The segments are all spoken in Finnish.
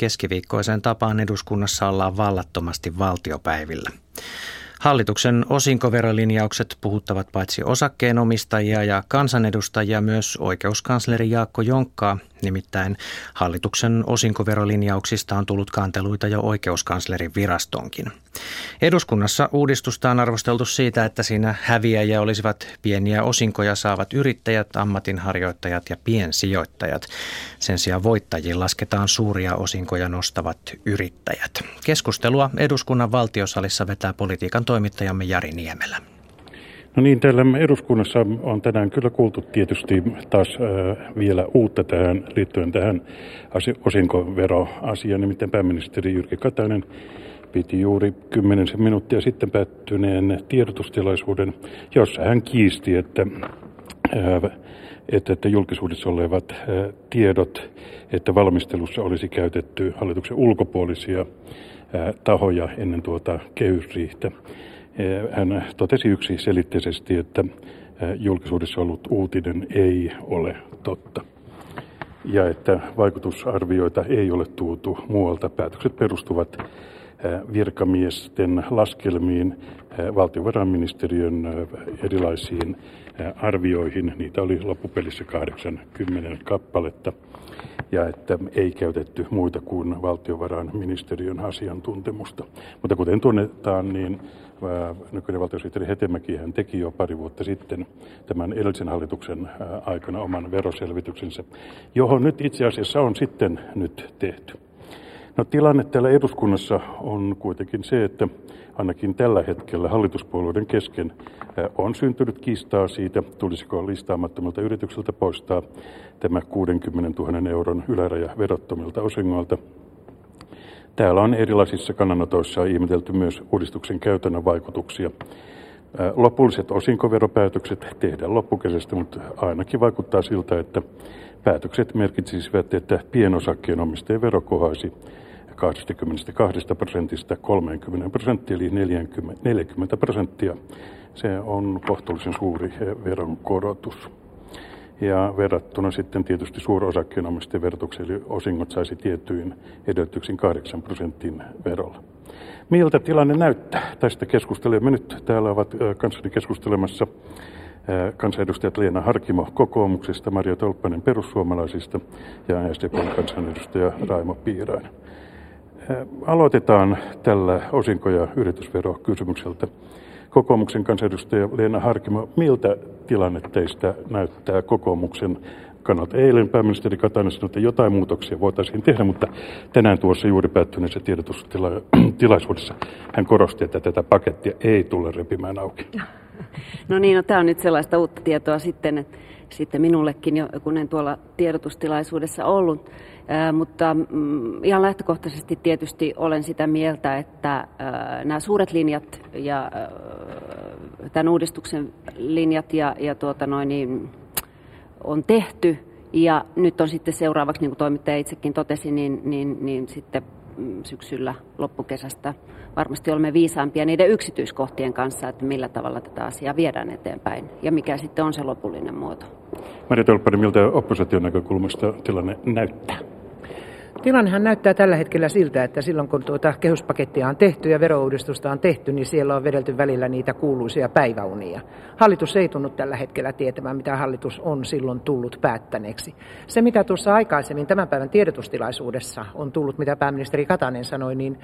Keskiviikkoisen tapaan eduskunnassa ollaan vallattomasti valtiopäivillä. Hallituksen osinkoverolinjaukset puhuttavat paitsi osakkeenomistajia ja kansanedustajia myös oikeuskansleri Jaakko Jonkkaa. Nimittäin hallituksen osinkoverolinjauksista on tullut kanteluita jo oikeuskanslerin virastonkin. Eduskunnassa uudistusta on arvosteltu siitä, että siinä häviäjiä olisivat pieniä osinkoja saavat yrittäjät, ammatinharjoittajat ja piensijoittajat. Sen sijaan voittajiin lasketaan suuria osinkoja nostavat yrittäjät. Keskustelua eduskunnan valtiosalissa vetää politiikan toimittajamme Jari Niemelä. No niin, täällä eduskunnassa on tänään kyllä kuultu tietysti taas äh, vielä uutta tähän liittyen tähän osinkoveroasiaan. Nimittäin pääministeri Jyrki Katainen piti juuri kymmenen minuuttia sitten päättyneen tiedotustilaisuuden, jossa hän kiisti, että, äh, että, että julkisuudessa olevat äh, tiedot, että valmistelussa olisi käytetty hallituksen ulkopuolisia tahoja ennen tuota kehysriihtä. Hän totesi yksi selitteisesti, että julkisuudessa ollut uutinen ei ole totta ja että vaikutusarvioita ei ole tuotu muualta. Päätökset perustuvat virkamiesten laskelmiin, valtiovarainministeriön erilaisiin arvioihin. Niitä oli loppupelissä 80 kappaletta ja että ei käytetty muita kuin valtiovarainministeriön asiantuntemusta. Mutta kuten tunnetaan, niin nykyinen valtiosihteeri Hetemäki hän teki jo pari vuotta sitten tämän edellisen hallituksen aikana oman veroselvityksensä, johon nyt itse asiassa on sitten nyt tehty. No tilanne täällä eduskunnassa on kuitenkin se, että ainakin tällä hetkellä hallituspuolueiden kesken on syntynyt kiistaa siitä, tulisiko listaamattomilta yrityksiltä poistaa tämä 60 000 euron yläraja verottomilta osingoilta. Täällä on erilaisissa kannanotoissa ihmetelty myös uudistuksen käytännön vaikutuksia. Lopulliset osinkoveropäätökset tehdään loppukesästä, mutta ainakin vaikuttaa siltä, että päätökset merkitsisivät, että pienosakkeen omistajien vero kohaisi 22 prosentista 30 prosenttia, eli 40, 40 prosenttia. Se on kohtuullisen suuri veronkorotus. Ja verrattuna sitten tietysti suurosakkeenomistajien verotukseen, eli osingot saisi tiettyin edellytyksin 8 prosentin verolla. Miltä tilanne näyttää? Tästä keskustelemme nyt. Täällä ovat kanssani keskustelemassa kansanedustajat Leena Harkimo kokoomuksesta, Maria Tolppanen perussuomalaisista ja SDPn kansanedustaja Raimo Piirainen. Aloitetaan tällä osinko- ja yritysverokysymykseltä. Kokoomuksen kansanedustaja Leena Harkimo, miltä tilanne teistä näyttää kokoomuksen kannalta? Eilen pääministeri Katainen sanoi, että jotain muutoksia voitaisiin tehdä, mutta tänään tuossa juuri päättyneessä tiedotustilaisuudessa hän korosti, että tätä pakettia ei tule repimään auki. No niin, no, tämä on nyt sellaista uutta tietoa sitten, sitten minullekin, jo, kun en tuolla tiedotustilaisuudessa ollut. Ää, mutta mm, ihan lähtökohtaisesti tietysti olen sitä mieltä, että ää, nämä suuret linjat ja ää, tämän uudistuksen linjat ja, ja tuota noin, niin, on tehty. Ja nyt on sitten seuraavaksi, niin kuin toimittaja itsekin totesi, niin, niin, niin sitten syksyllä loppukesästä varmasti olemme viisaampia niiden yksityiskohtien kanssa, että millä tavalla tätä asiaa viedään eteenpäin ja mikä sitten on se lopullinen muoto. Maria Tolppari, miltä opposition näkökulmasta tilanne näyttää? Tilannehan näyttää tällä hetkellä siltä, että silloin kun tuota kehyspakettia on tehty ja verouudistusta on tehty, niin siellä on vedelty välillä niitä kuuluisia päiväunia. Hallitus ei tunnu tällä hetkellä tietämään, mitä hallitus on silloin tullut päättäneeksi. Se, mitä tuossa aikaisemmin tämän päivän tiedotustilaisuudessa on tullut, mitä pääministeri Katainen sanoi, niin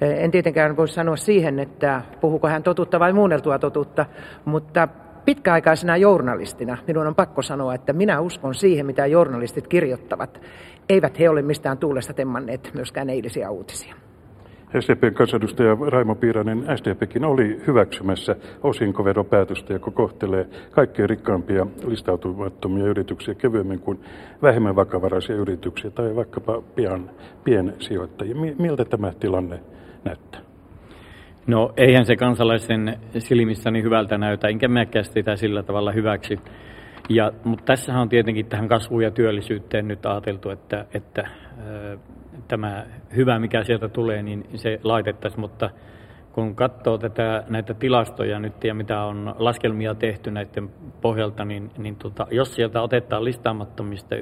eh, en tietenkään voi sanoa siihen, että puhuuko hän totuutta vai muunneltua totuutta, mutta pitkäaikaisena journalistina minun on pakko sanoa, että minä uskon siihen, mitä journalistit kirjoittavat. Eivät he ole mistään tuulesta temmanneet myöskään eilisiä uutisia. SDPn kansanedustaja Raimo Piiranen, SDPkin oli hyväksymässä osinkoveropäätöstä, joka kohtelee kaikkein rikkaampia listautumattomia yrityksiä kevyemmin kuin vähemmän vakavaraisia yrityksiä tai vaikkapa pian piensijoittajia. Miltä tämä tilanne näyttää? No eihän se kansalaisen silmissä niin hyvältä näytä, enkä mäkään sitä sillä tavalla hyväksi. Ja, mutta tässähän on tietenkin tähän kasvuun ja työllisyyteen nyt ajateltu, että, että tämä hyvä, mikä sieltä tulee, niin se laitettaisiin, mutta kun katsoo tätä, näitä tilastoja nyt ja mitä on laskelmia tehty näiden pohjalta, niin, niin tota, jos sieltä otetaan listaamattomista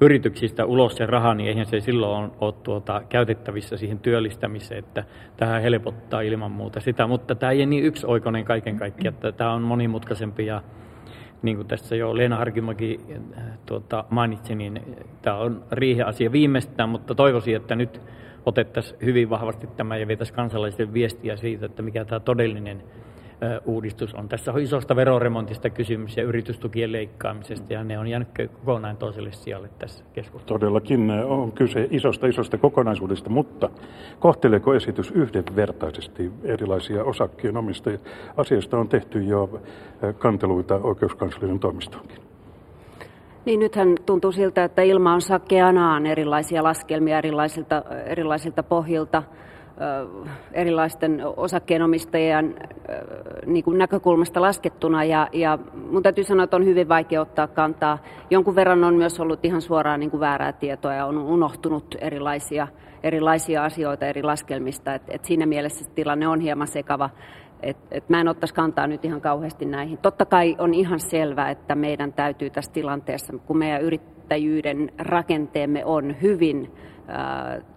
yrityksistä ulos se raha, niin eihän se silloin ole tuota, käytettävissä siihen työllistämiseen, että tähän helpottaa ilman muuta sitä, mutta tämä ei ole niin yksioikoinen kaiken kaikkiaan, että tämä on monimutkaisempi ja niin kuin tässä jo Leena Harkimäki tuota, mainitsi, niin tämä on riiheasia viimeistään, mutta toivoisin, että nyt otettaisiin hyvin vahvasti tämä ja vietäisiin kansalaisille viestiä siitä, että mikä tämä todellinen uudistus on. Tässä on isosta veroremontista kysymys ja yritystukien leikkaamisesta ja ne on jäänyt kokonaan toiselle sijalle tässä keskustelussa. Todellakin on kyse isosta isosta kokonaisuudesta, mutta kohteleeko esitys yhdenvertaisesti erilaisia osakkeenomistajia? Asiasta on tehty jo kanteluita oikeuskanslerin toimistoonkin. Niin nythän tuntuu siltä, että ilma on sakeanaan erilaisia laskelmia erilaisilta, erilaisilta pohjilta erilaisten osakkeenomistajien niin kuin näkökulmasta laskettuna. Ja, ja mun täytyy sanoa, että on hyvin vaikea ottaa kantaa. Jonkun verran on myös ollut ihan suoraan niin kuin väärää tietoa ja on unohtunut erilaisia, erilaisia asioita eri laskelmista. Et, et siinä mielessä tilanne on hieman sekava. Et, et mä en ottaisi kantaa nyt ihan kauheasti näihin. Totta kai on ihan selvää, että meidän täytyy tässä tilanteessa, kun meidän yrittäjyyden rakenteemme on hyvin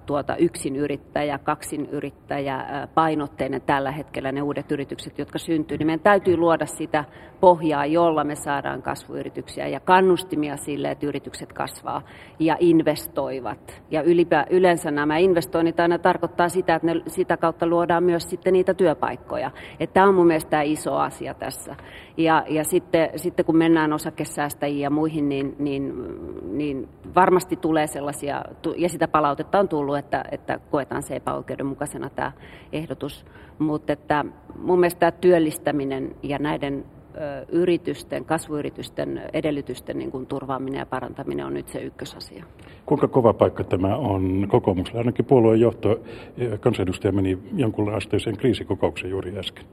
tuota yksin yrittäjä, kaksin yrittäjä painotteinen tällä hetkellä ne uudet yritykset, jotka syntyy, niin meidän täytyy luoda sitä pohjaa, jolla me saadaan kasvuyrityksiä ja kannustimia sille, että yritykset kasvaa ja investoivat. Ja ylipä, yleensä nämä investoinnit aina tarkoittaa sitä, että ne, sitä kautta luodaan myös sitten niitä työpaikkoja. Että tämä on mun mielestä iso asia tässä. Ja, ja sitten, sitten kun mennään osakesäästäjiin ja muihin, niin, niin, niin varmasti tulee sellaisia, ja sitä palautetta on tullut, että, että koetaan se epäoikeudenmukaisena tämä ehdotus. Mutta että mun mielestä tämä työllistäminen ja näiden yritysten, kasvuyritysten edellytysten niin kuin turvaaminen ja parantaminen on nyt se ykkösasia. Kuinka kova paikka tämä on kokoomuksella? Ainakin puolueen johto, kansanedustaja meni jonkun asteiseen kriisikokoukseen juuri äsken.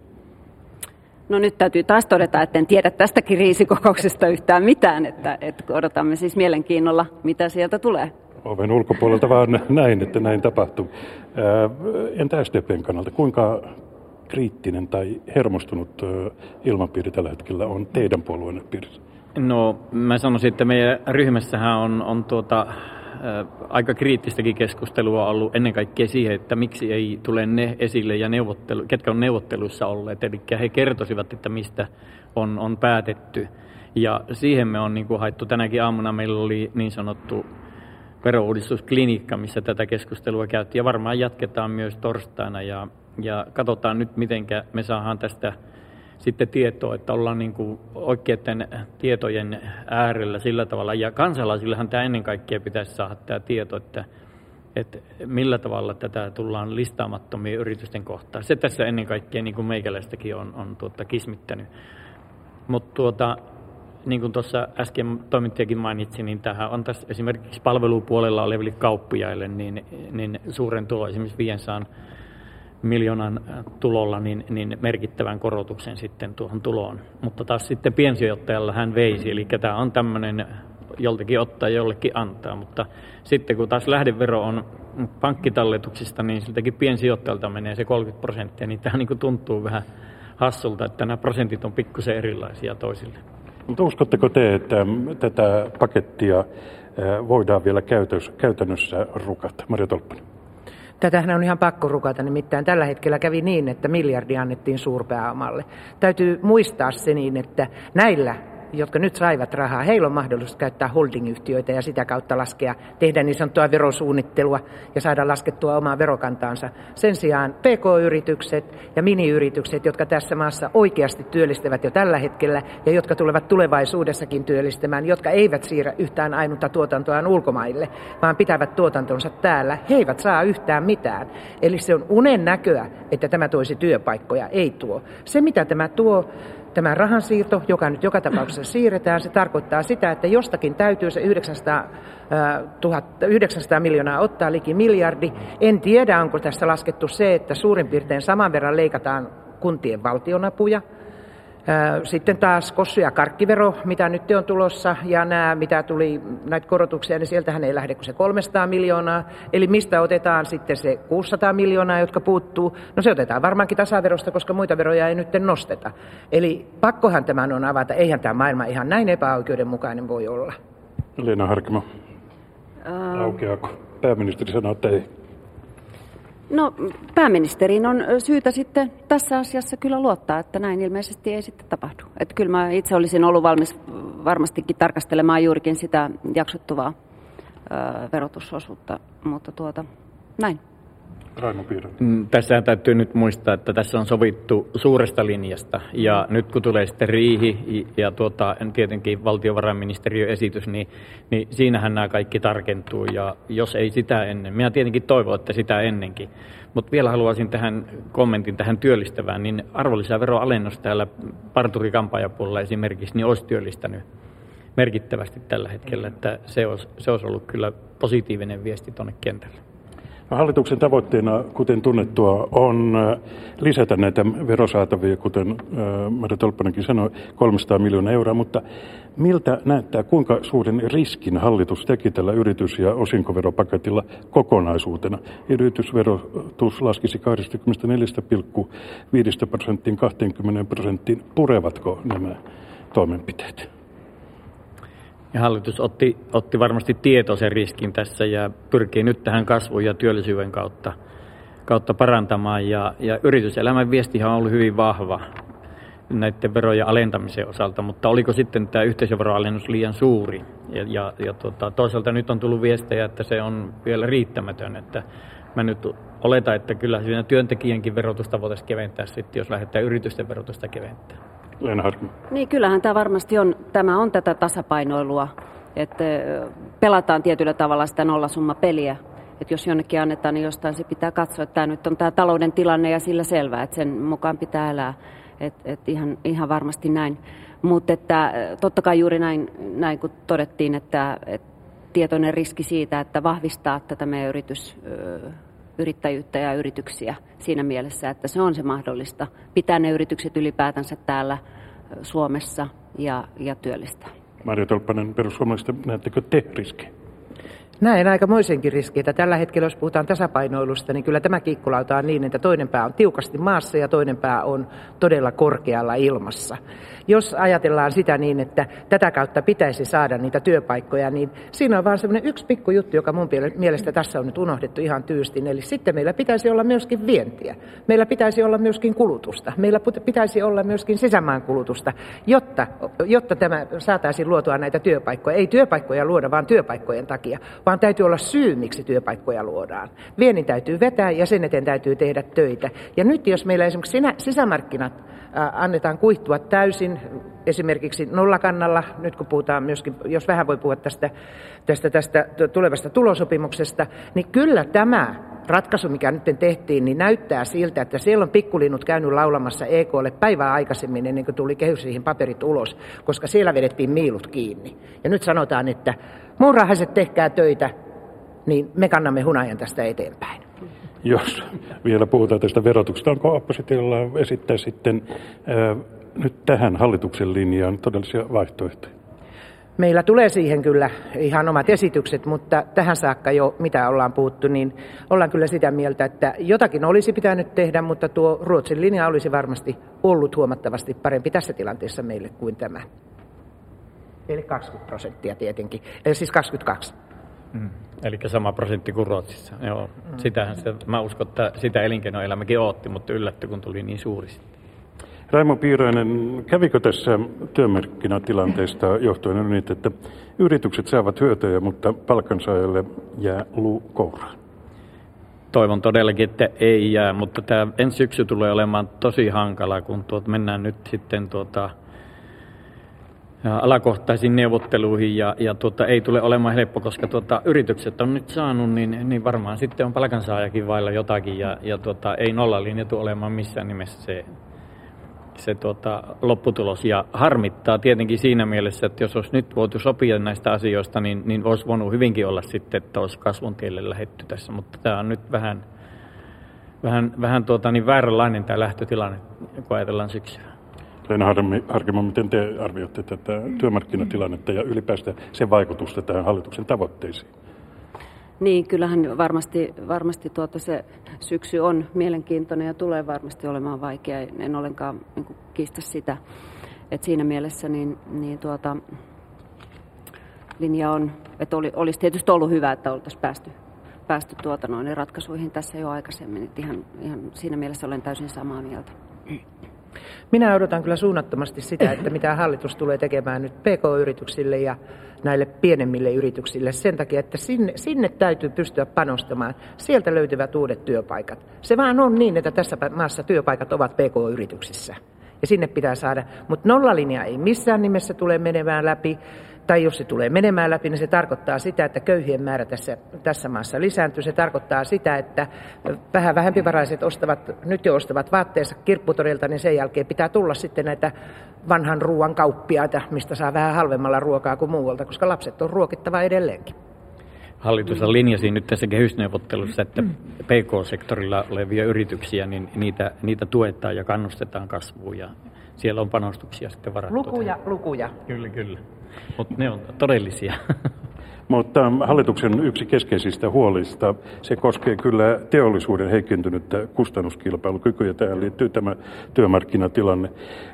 No nyt täytyy taas todeta, että en tiedä tästä kriisikokouksesta yhtään mitään, että, että odotamme siis mielenkiinnolla, mitä sieltä tulee. Oven ulkopuolelta vaan näin, että näin tapahtuu. Entä SDPn kannalta, kuinka kriittinen tai hermostunut ilmapiiri tällä hetkellä on teidän puolueen piirissä? No mä sanoisin, että meidän ryhmässähän on, on tuota, aika kriittistäkin keskustelua ollut ennen kaikkea siihen, että miksi ei tule ne esille ja neuvottelu, ketkä on neuvotteluissa olleet. Eli he kertoisivat, että mistä on, on päätetty. Ja siihen me on niin kuin haettu tänäkin aamuna. Meillä oli niin sanottu verouudistusklinikka, missä tätä keskustelua käytiin. Ja varmaan jatketaan myös torstaina. Ja, ja katsotaan nyt, miten me saadaan tästä sitten tietoa, että ollaan niin kuin oikeiden tietojen äärellä sillä tavalla. Ja kansalaisillehan tämä ennen kaikkea pitäisi saada tämä tieto, että, että millä tavalla tätä tullaan listaamattomien yritysten kohtaan. Se tässä ennen kaikkea niin kuin meikäläistäkin on, on tuota, kismittänyt. Mutta tuota, niin kuin tuossa äsken toimittajakin mainitsi, niin tähän on tässä esimerkiksi palvelupuolella oleville kauppiaille niin, niin suuren tulo, esimerkiksi 500 miljoonan äh, tulolla niin, niin merkittävän korotuksen sitten tuohon tuloon. Mutta taas sitten piensijoittajalla hän veisi, eli tämä on tämmöinen joltakin ottaa ja jollekin antaa. Mutta sitten kun taas lähdevero on pankkitalletuksista, niin siltäkin piensijoittajalta menee se 30 prosenttia, niin tämä niin tuntuu vähän hassulta, että nämä prosentit on pikkusen erilaisia toisille. Mutta uskotteko te, että tätä pakettia voidaan vielä käytännössä rukata? Maria Tolppanen. Tätähän on ihan pakko rukata, nimittäin tällä hetkellä kävi niin, että miljardi annettiin suurpääomalle. Täytyy muistaa se niin, että näillä jotka nyt saivat rahaa, heillä on mahdollisuus käyttää holdingyhtiöitä ja sitä kautta laskea, tehdä niin sanottua verosuunnittelua ja saada laskettua omaa verokantaansa. Sen sijaan PK-yritykset ja miniyritykset, jotka tässä maassa oikeasti työllistävät jo tällä hetkellä ja jotka tulevat tulevaisuudessakin työllistämään, jotka eivät siirrä yhtään ainutta tuotantoaan ulkomaille, vaan pitävät tuotantonsa täällä, he eivät saa yhtään mitään. Eli se on unen näköä, että tämä toisi työpaikkoja, ei tuo. Se mitä tämä tuo, Tämä rahansiirto, joka nyt joka tapauksessa siirretään, se tarkoittaa sitä, että jostakin täytyy se 900, 000, 900 miljoonaa ottaa liki miljardi. En tiedä, onko tässä laskettu se, että suurin piirtein saman verran leikataan kuntien valtionapuja – sitten taas kossu- ja karkkivero, mitä nyt on tulossa, ja nämä, mitä tuli näitä korotuksia, niin sieltähän ei lähde kuin se 300 miljoonaa. Eli mistä otetaan sitten se 600 miljoonaa, jotka puuttuu? No se otetaan varmaankin tasaverosta, koska muita veroja ei nyt nosteta. Eli pakkohan tämän on avata. Eihän tämä maailma ihan näin epäoikeudenmukainen voi olla. Leena Harkimo. Aukeako? Pääministeri sanoo, että ei. No pääministeriin on syytä sitten tässä asiassa kyllä luottaa, että näin ilmeisesti ei sitten tapahdu. Että kyllä mä itse olisin ollut valmis varmastikin tarkastelemaan juurikin sitä jaksottuvaa verotusosuutta, mutta tuota, näin. Raimo mm, Tässähän täytyy nyt muistaa, että tässä on sovittu suuresta linjasta. Ja nyt kun tulee sitten riihi ja tuota, tietenkin valtiovarainministeriön esitys, niin, niin siinähän nämä kaikki tarkentuu. Ja jos ei sitä ennen, minä tietenkin toivon, että sitä ennenkin, mutta vielä haluaisin tähän kommentin tähän työllistävään, niin arvonlisäveroalennus täällä parturikampaajapuolella esimerkiksi niin olisi työllistänyt merkittävästi tällä hetkellä, että se olisi, se olisi ollut kyllä positiivinen viesti tuonne kentälle. Hallituksen tavoitteena, kuten tunnettua, on äh, lisätä näitä verosaatavia, kuten äh, Mari Tolppanenkin sanoi, 300 miljoonaa euroa, mutta miltä näyttää, kuinka suuren riskin hallitus teki tällä yritys- ja osinkoveropaketilla kokonaisuutena? Yritysverotus laskisi 24,5 prosenttiin 20 prosenttiin. Purevatko nämä toimenpiteet? Ja hallitus otti, otti varmasti tietoisen riskin tässä ja pyrkii nyt tähän kasvun ja työllisyyden kautta, kautta parantamaan. Ja, ja yrityselämän viestihan on ollut hyvin vahva näiden verojen alentamisen osalta, mutta oliko sitten tämä yhteisöveroalennus liian suuri? Ja, ja, ja tota, toisaalta nyt on tullut viestejä, että se on vielä riittämätön, että mä nyt oletan, että kyllä siinä työntekijänkin verotusta voitaisiin keventää sitten, jos lähdetään yritysten verotusta keventää. Niin, kyllähän tämä varmasti on, tämä on tätä tasapainoilua, että pelataan tietyllä tavalla sitä nollasummapeliä. Että jos jonnekin annetaan, niin jostain se pitää katsoa, että tämä nyt on tämä talouden tilanne ja sillä selvää, että sen mukaan pitää elää. Että et ihan, ihan varmasti näin. Mutta että totta kai juuri näin, näin kun todettiin, että, että tietoinen riski siitä, että vahvistaa tätä meidän yritys, yrittäjyyttä ja yrityksiä siinä mielessä, että se on se mahdollista pitää ne yritykset ylipäätänsä täällä Suomessa ja, ja työllistää. Mario Tolppanen, perussuomalaisista, näettekö te riskiä? Näen aikamoisenkin riski, että tällä hetkellä, jos puhutaan tasapainoilusta, niin kyllä tämä kiikkulauta on niin, että toinen pää on tiukasti maassa ja toinen pää on todella korkealla ilmassa. Jos ajatellaan sitä niin, että tätä kautta pitäisi saada niitä työpaikkoja, niin siinä on vain semmoinen yksi pikku juttu, joka mun mielestä tässä on nyt unohdettu ihan tyystin. Eli sitten meillä pitäisi olla myöskin vientiä. Meillä pitäisi olla myöskin kulutusta. Meillä pitäisi olla myöskin sisämaan kulutusta, jotta, jotta tämä saataisiin luotua näitä työpaikkoja. Ei työpaikkoja luoda vaan työpaikkojen takia, vaan täytyy olla syy, miksi työpaikkoja luodaan. Viennin täytyy vetää ja sen eteen täytyy tehdä töitä. Ja nyt jos meillä esimerkiksi sisämarkkinat annetaan kuihtua täysin, esimerkiksi nollakannalla, nyt kun puhutaan myöskin, jos vähän voi puhua tästä, tästä, tästä tulevasta tulosopimuksesta, niin kyllä tämä ratkaisu, mikä nyt tehtiin, niin näyttää siltä, että siellä on pikkulinnut käynyt laulamassa EKlle päivää aikaisemmin ennen kuin tuli kehysriihin paperit ulos, koska siellä vedettiin miilut kiinni. Ja nyt sanotaan, että muurahaiset tehkää töitä, niin me kannamme hunajan tästä eteenpäin. Jos vielä puhutaan tästä verotuksesta, onko oppositiolla esittää sitten ää, nyt tähän hallituksen linjaan todellisia vaihtoehtoja? Meillä tulee siihen kyllä ihan omat esitykset, mutta tähän saakka jo mitä ollaan puhuttu, niin ollaan kyllä sitä mieltä, että jotakin olisi pitänyt tehdä, mutta tuo Ruotsin linja olisi varmasti ollut huomattavasti parempi tässä tilanteessa meille kuin tämä. Eli 20 prosenttia tietenkin, eli siis 22. Mm. Eli sama prosentti kuin Ruotsissa. Joo. Mm. Sitähän se, mä uskon, että sitä elinkeinoelämäkin ootti, mutta yllätty, kun tuli niin suuri Raimo Piirainen, kävikö tässä työmarkkinatilanteesta johtuen niin, että yritykset saavat hyötyjä, mutta palkansaajalle jää luu kouraan? Toivon todellakin, että ei jää, mutta tämä ensi syksy tulee olemaan tosi hankala, kun tuot mennään nyt sitten tuota, alakohtaisiin neuvotteluihin ja, ja tuota, ei tule olemaan helppo, koska tuota, yritykset on nyt saanut, niin, niin varmaan sitten on palkansaajakin vailla jotakin ja, ja tuota, ei nollalinja tule olemaan missään nimessä se, se tuota, lopputulos. Ja harmittaa tietenkin siinä mielessä, että jos olisi nyt voitu sopia näistä asioista, niin, niin olisi voinut hyvinkin olla sitten, että olisi kasvun tielle lähetty tässä, mutta tämä on nyt vähän, vähän, vähän tuota, niin vääränlainen tämä lähtötilanne, kun ajatellaan syksyä. Leena Harkimo, miten te arvioitte tätä työmarkkinatilannetta ja ylipäästä sen vaikutusta tähän hallituksen tavoitteisiin? Niin, kyllähän varmasti, varmasti tuota se syksy on mielenkiintoinen ja tulee varmasti olemaan vaikea. En ollenkaan niin kuin, kiistä sitä. Et siinä mielessä niin, niin tuota, linja on, että oli, olisi tietysti ollut hyvä, että oltaisiin päästy, päästy tuota noin ratkaisuihin tässä jo aikaisemmin. Että ihan, ihan siinä mielessä olen täysin samaa mieltä. Minä odotan kyllä suunnattomasti sitä, että mitä hallitus tulee tekemään nyt PK-yrityksille ja näille pienemmille yrityksille sen takia, että sinne, sinne täytyy pystyä panostamaan. Sieltä löytyvät uudet työpaikat. Se vaan on niin, että tässä maassa työpaikat ovat PK-yrityksissä. Ja sinne pitää saada, mutta nollalinja ei missään nimessä tule menemään läpi tai jos se tulee menemään läpi, niin se tarkoittaa sitä, että köyhien määrä tässä, tässä maassa lisääntyy. Se tarkoittaa sitä, että vähän vähempivaraiset ostavat, nyt jo ostavat vaatteensa kirpputorilta, niin sen jälkeen pitää tulla sitten näitä vanhan ruoan kauppiaita, mistä saa vähän halvemmalla ruokaa kuin muualta, koska lapset on ruokittava edelleenkin. Hallitus linjasi nyt tässä kehysneuvottelussa, että PK-sektorilla olevia yrityksiä, niin niitä, niitä tuetaan ja kannustetaan kasvuun ja siellä on panostuksia sitten varattu. Lukuja, lukuja. Kyllä, kyllä. Mutta ne on todellisia. Mutta hallituksen yksi keskeisistä huolista, se koskee kyllä teollisuuden heikentynyttä kustannuskilpailukykyä. Tähän liittyy tämä työmarkkinatilanne.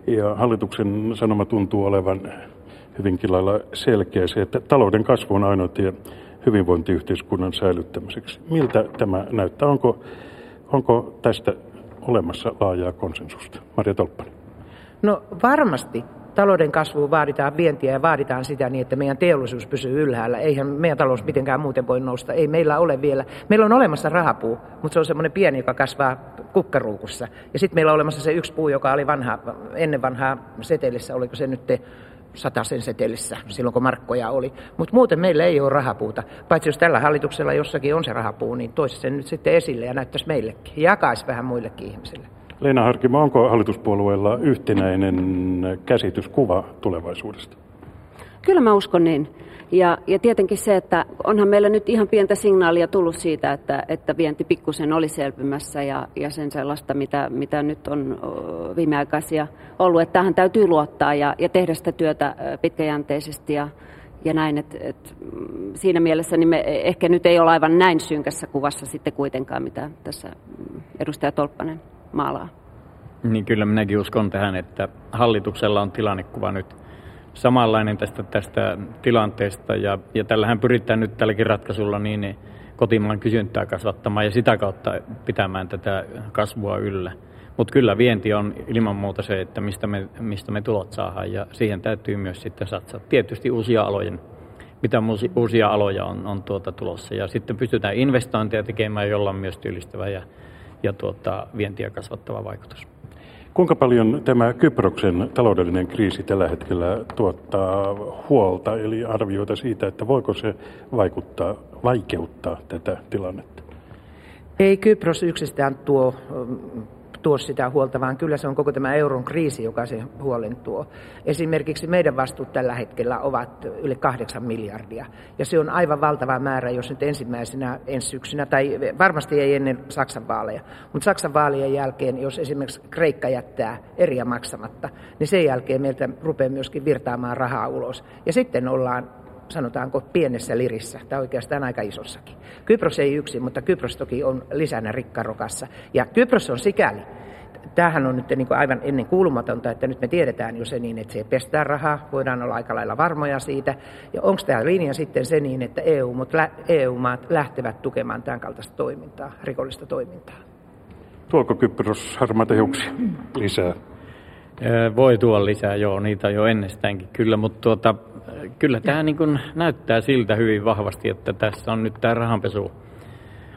Ja hallituksen sanoma tuntuu olevan hyvinkin lailla selkeä se, että talouden kasvu on ainoa tie hyvinvointiyhteiskunnan säilyttämiseksi. Miltä tämä näyttää? Onko, onko tästä olemassa laajaa konsensusta? Maria Tolppanen. No varmasti talouden kasvuun vaaditaan vientiä ja vaaditaan sitä niin, että meidän teollisuus pysyy ylhäällä. Eihän meidän talous mitenkään muuten voi nousta. Ei meillä ole vielä. Meillä on olemassa rahapuu, mutta se on semmoinen pieni, joka kasvaa kukkaruukussa. Ja sitten meillä on olemassa se yksi puu, joka oli vanha, ennen vanhaa setelissä, oliko se nyt te sen setelissä silloin, kun markkoja oli. Mutta muuten meillä ei ole rahapuuta. Paitsi jos tällä hallituksella jossakin on se rahapuu, niin toisi sen nyt sitten esille ja näyttäisi meillekin. Jakaisi vähän muillekin ihmisille. Leena Harkimo, onko hallituspuolueella yhtenäinen käsityskuva tulevaisuudesta? Kyllä mä uskon niin. Ja, ja tietenkin se, että onhan meillä nyt ihan pientä signaalia tullut siitä, että, että vienti pikkusen oli selpymässä ja, ja sen sellaista, mitä, mitä nyt on viimeaikaisia ollut. Että tähän täytyy luottaa ja, ja tehdä sitä työtä pitkäjänteisesti ja, ja näin. Et, et, mm, siinä mielessä niin me ehkä nyt ei ole aivan näin synkässä kuvassa sitten kuitenkaan, mitä tässä mm, edustaja Tolppanen maalaa. Niin kyllä minäkin uskon tähän, että hallituksella on tilannekuva nyt samanlainen tästä, tästä tilanteesta ja, ja tällähän pyritään nyt tälläkin ratkaisulla niin, niin kotimaan kysyntää kasvattamaan ja sitä kautta pitämään tätä kasvua yllä. Mutta kyllä vienti on ilman muuta se, että mistä me, mistä me tulot saadaan ja siihen täytyy myös sitten satsata. Tietysti uusia alojen, mitä uusia aloja on, on tuota tulossa ja sitten pystytään investointeja tekemään, jolla on myös työllistävä ja ja tuota, vientiä kasvattava vaikutus. Kuinka paljon tämä Kyproksen taloudellinen kriisi tällä hetkellä tuottaa huolta, eli arvioita siitä, että voiko se vaikuttaa, vaikeuttaa tätä tilannetta? Ei Kypros yksistään tuo tuo sitä huolta, vaan kyllä se on koko tämä euron kriisi, joka se huolen tuo. Esimerkiksi meidän vastuut tällä hetkellä ovat yli kahdeksan miljardia. Ja se on aivan valtava määrä, jos nyt ensimmäisenä ensi syksynä, tai varmasti ei ennen Saksan vaaleja. Mutta Saksan vaalien jälkeen, jos esimerkiksi Kreikka jättää eriä maksamatta, niin sen jälkeen meiltä rupeaa myöskin virtaamaan rahaa ulos. Ja sitten ollaan sanotaanko pienessä lirissä, tai oikeastaan aika isossakin. Kypros ei yksin, mutta Kypros toki on lisänä rikkarokassa. Ja Kypros on sikäli, tämähän on nyt niin kuin aivan ennen kuulumatonta, että nyt me tiedetään jo se niin, että se pestään rahaa, voidaan olla aika lailla varmoja siitä. Ja onko tämä linja sitten se niin, että EU-maat EU lähtevät tukemaan tämän kaltaista toimintaa, rikollista toimintaa? Tuoko Kypros harmaita hiuksia lisää? Voi tuoda lisää, joo, niitä jo ennestäänkin kyllä, mutta tuota, kyllä tämä niin kuin näyttää siltä hyvin vahvasti, että tässä on nyt tämä rahanpesu,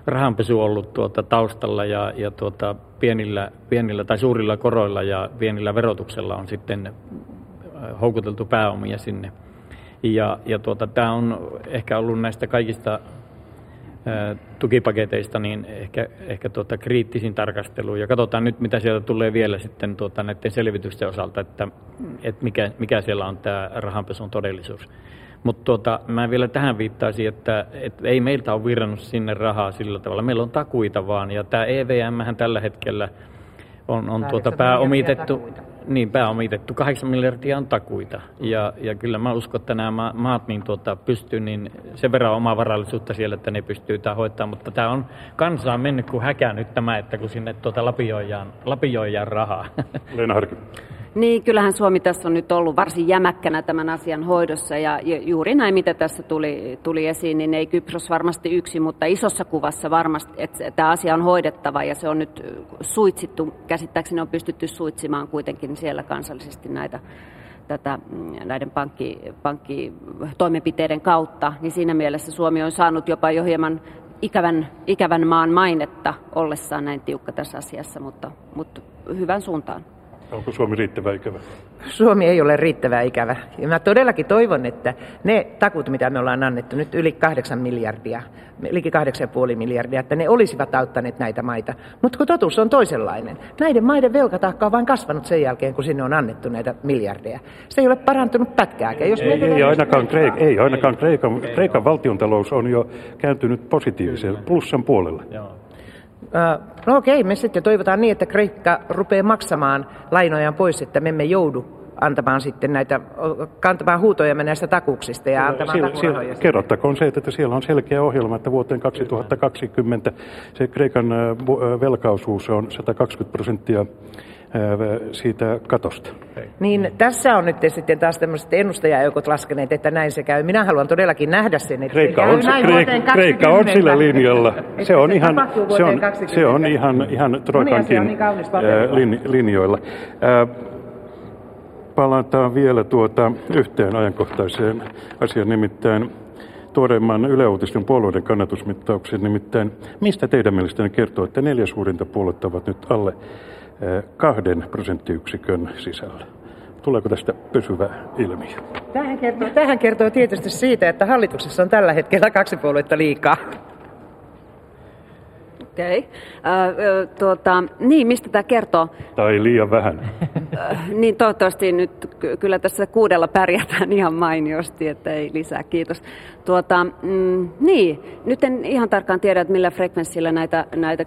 rahanpesu ollut tuota taustalla ja, ja tuota pienillä, pienillä tai suurilla koroilla ja pienillä verotuksella on sitten äh, houkuteltu pääomia sinne. Ja, ja tuota, tämä on ehkä ollut näistä kaikista tukipaketeista niin ehkä, ehkä tuota kriittisin tarkastelu. Ja katsotaan nyt, mitä sieltä tulee vielä sitten tuota näiden selvitysten osalta, että, että mikä, mikä siellä on tämä rahanpesun todellisuus. Mutta tuota, mä vielä tähän viittaisin, että, että ei meiltä ole virrannut sinne rahaa sillä tavalla. Meillä on takuita vaan, ja tämä EVM tällä hetkellä on, on tuota pääomitettu. Takuita niin, pääomitettu. 8 miljardia on takuita. Ja, ja kyllä mä uskon, että nämä maat niin tuota, pystyy niin sen verran omaa varallisuutta siellä, että ne pystyy tämä hoitaa. Mutta tämä on kansaan mennyt kuin häkä nyt tämä, että kun sinne tuota lapioidaan, lapioidaan rahaa. Leena Harki. Niin, kyllähän Suomi tässä on nyt ollut varsin jämäkkänä tämän asian hoidossa ja juuri näin, mitä tässä tuli, tuli esiin, niin ei Kypros varmasti yksi, mutta isossa kuvassa varmasti, että tämä asia on hoidettava ja se on nyt suitsittu, käsittääkseni on pystytty suitsimaan kuitenkin siellä kansallisesti näitä tätä, mm, näiden pankki, pankkitoimenpiteiden kautta, niin siinä mielessä Suomi on saanut jopa jo hieman ikävän, ikävän maan mainetta ollessaan näin tiukka tässä asiassa, mutta, mutta hyvän suuntaan. Onko Suomi riittävä ikävä? Suomi ei ole riittävä ikävä. Ja mä todellakin toivon, että ne takut, mitä me ollaan annettu, nyt yli 8 miljardia, yli 8,5 miljardia, että ne olisivat auttaneet näitä maita. Mutta kun totuus on toisenlainen. Näiden maiden velkataakka on vain kasvanut sen jälkeen, kun sinne on annettu näitä miljardeja. Se ei ole parantunut pätkääkään. Jos ei, ei, ainakaan Kreik, ei ainakaan Kreikan, Kreikan valtiontalous on jo kääntynyt positiivisen plussan puolelle. Joo. No okei, me sitten toivotaan niin, että Kreikka rupeaa maksamaan lainojaan pois, että me emme joudu antamaan sitten näitä, kantamaan huutoja näistä takuuksista ja antamaan siellä, siellä, Kerrottakoon se, että siellä on selkeä ohjelma, että vuoteen 2020 se Kreikan velkaosuus on 120 prosenttia siitä katosta. Niin tässä on nyt sitten taas tämmöiset ennustajajoukot laskeneet, että näin se käy. Minä haluan todellakin nähdä sen, että Kreikka on, näin Kreik- Kreikka on sillä linjalla. Se on ihan, se on, se on ihan, ihan Troikankin niin linjoilla. Palataan vielä tuota yhteen ajankohtaiseen asiaan, nimittäin tuoreimman Yle Uutisten puolueiden kannatusmittauksen, nimittäin mistä teidän mielestänne kertoo, että neljä suurinta puoluetta ovat nyt alle kahden prosenttiyksikön sisällä. Tuleeko tästä pysyvä ilmiö? Tähän kertoo, tähän kertoo tietysti siitä, että hallituksessa on tällä hetkellä kaksi puoluetta liikaa. Okei. Okay. Äh, tuota, niin, mistä tämä kertoo? Tai liian vähän. Äh, niin, toivottavasti nyt kyllä tässä kuudella pärjätään ihan mainiosti, että ei lisää, kiitos. Tuota, mm, niin, nyt en ihan tarkkaan tiedä, että millä frekvenssillä näitä, näitä,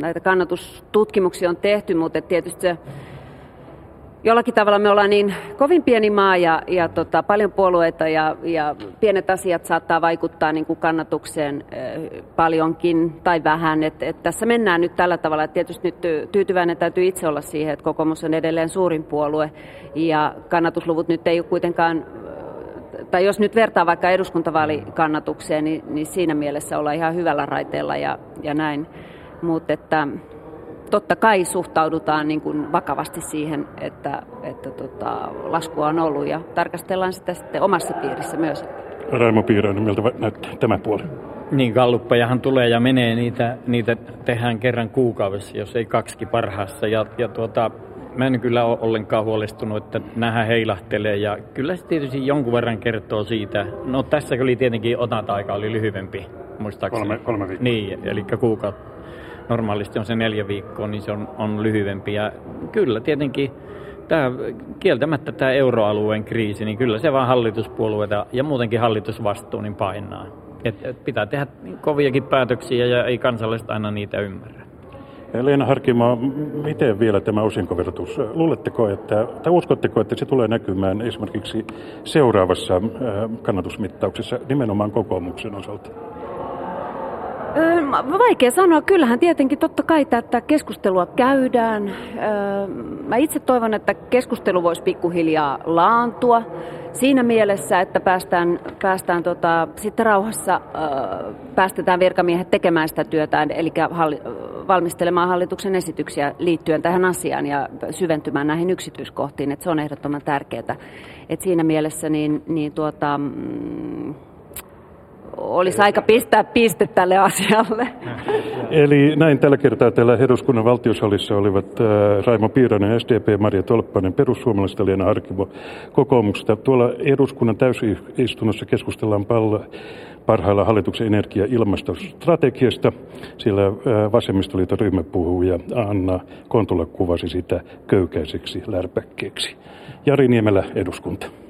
näitä kannatustutkimuksia on tehty, mutta tietysti se jollakin tavalla me ollaan niin kovin pieni maa ja, ja tota, paljon puolueita ja, ja pienet asiat saattaa vaikuttaa niin kuin kannatukseen paljonkin tai vähän. Et, et tässä mennään nyt tällä tavalla, että tietysti nyt tyytyväinen täytyy itse olla siihen, että kokoomus on edelleen suurin puolue ja kannatusluvut nyt ei ole kuitenkaan tai jos nyt vertaa vaikka eduskuntavaalikannatukseen, niin, niin siinä mielessä ollaan ihan hyvällä raiteella ja, ja näin. Mutta että totta kai suhtaudutaan niin kuin vakavasti siihen, että, että tota, laskua on ollut ja tarkastellaan sitä sitten omassa piirissä myös. Raimo Piirainen, miltä näyttää tämä puoli? Niin, galluppejahan tulee ja menee, niitä, niitä tehdään kerran kuukaudessa, jos ei kaksi parhaassa. Ja, ja tuota, mä en kyllä ole ollenkaan huolestunut, että nähdään heilahtelee ja kyllä se tietysti jonkun verran kertoo siitä. No tässä oli tietenkin otanta-aika oli lyhyempi, muistaakseni. Kolme, kolme viikkoa. Niin, eli kuukautta normaalisti on se neljä viikkoa, niin se on, on lyhyempi. Ja kyllä tietenkin tämä, kieltämättä tämä euroalueen kriisi, niin kyllä se vaan hallituspuolueita ja muutenkin hallitusvastuu niin painaa. Et, et pitää tehdä koviakin päätöksiä ja ei kansalaiset aina niitä ymmärrä. Leena Harkimo, miten vielä tämä osinkoverotus? Luuletteko, että, tai uskotteko, että se tulee näkymään esimerkiksi seuraavassa kannatusmittauksessa nimenomaan kokoomuksen osalta? Vaikea sanoa. Kyllähän tietenkin totta kai tätä keskustelua käydään. Mä itse toivon, että keskustelu voisi pikkuhiljaa laantua siinä mielessä, että päästään, päästään tota, sitten rauhassa, päästetään virkamiehet tekemään sitä työtä, eli valmistelemaan hallituksen esityksiä liittyen tähän asiaan ja syventymään näihin yksityiskohtiin. Että se on ehdottoman tärkeää. Et siinä mielessä niin, niin tuota, mm, olisi aika pistää piste tälle asialle. Eli näin tällä kertaa täällä eduskunnan valtiosalissa olivat äh, Raimo Piirainen, SDP, Maria Tolppanen, perussuomalaisista Leena Harkimo kokoomuksesta. Tuolla eduskunnan täysistunnossa keskustellaan paljon parhailla hallituksen energia- ja ilmastostrategiasta. Sillä äh, vasemmistoliiton ryhmäpuhuja Anna Kontula kuvasi sitä köykäiseksi lärpäkkeeksi. Jari Niemelä, eduskunta.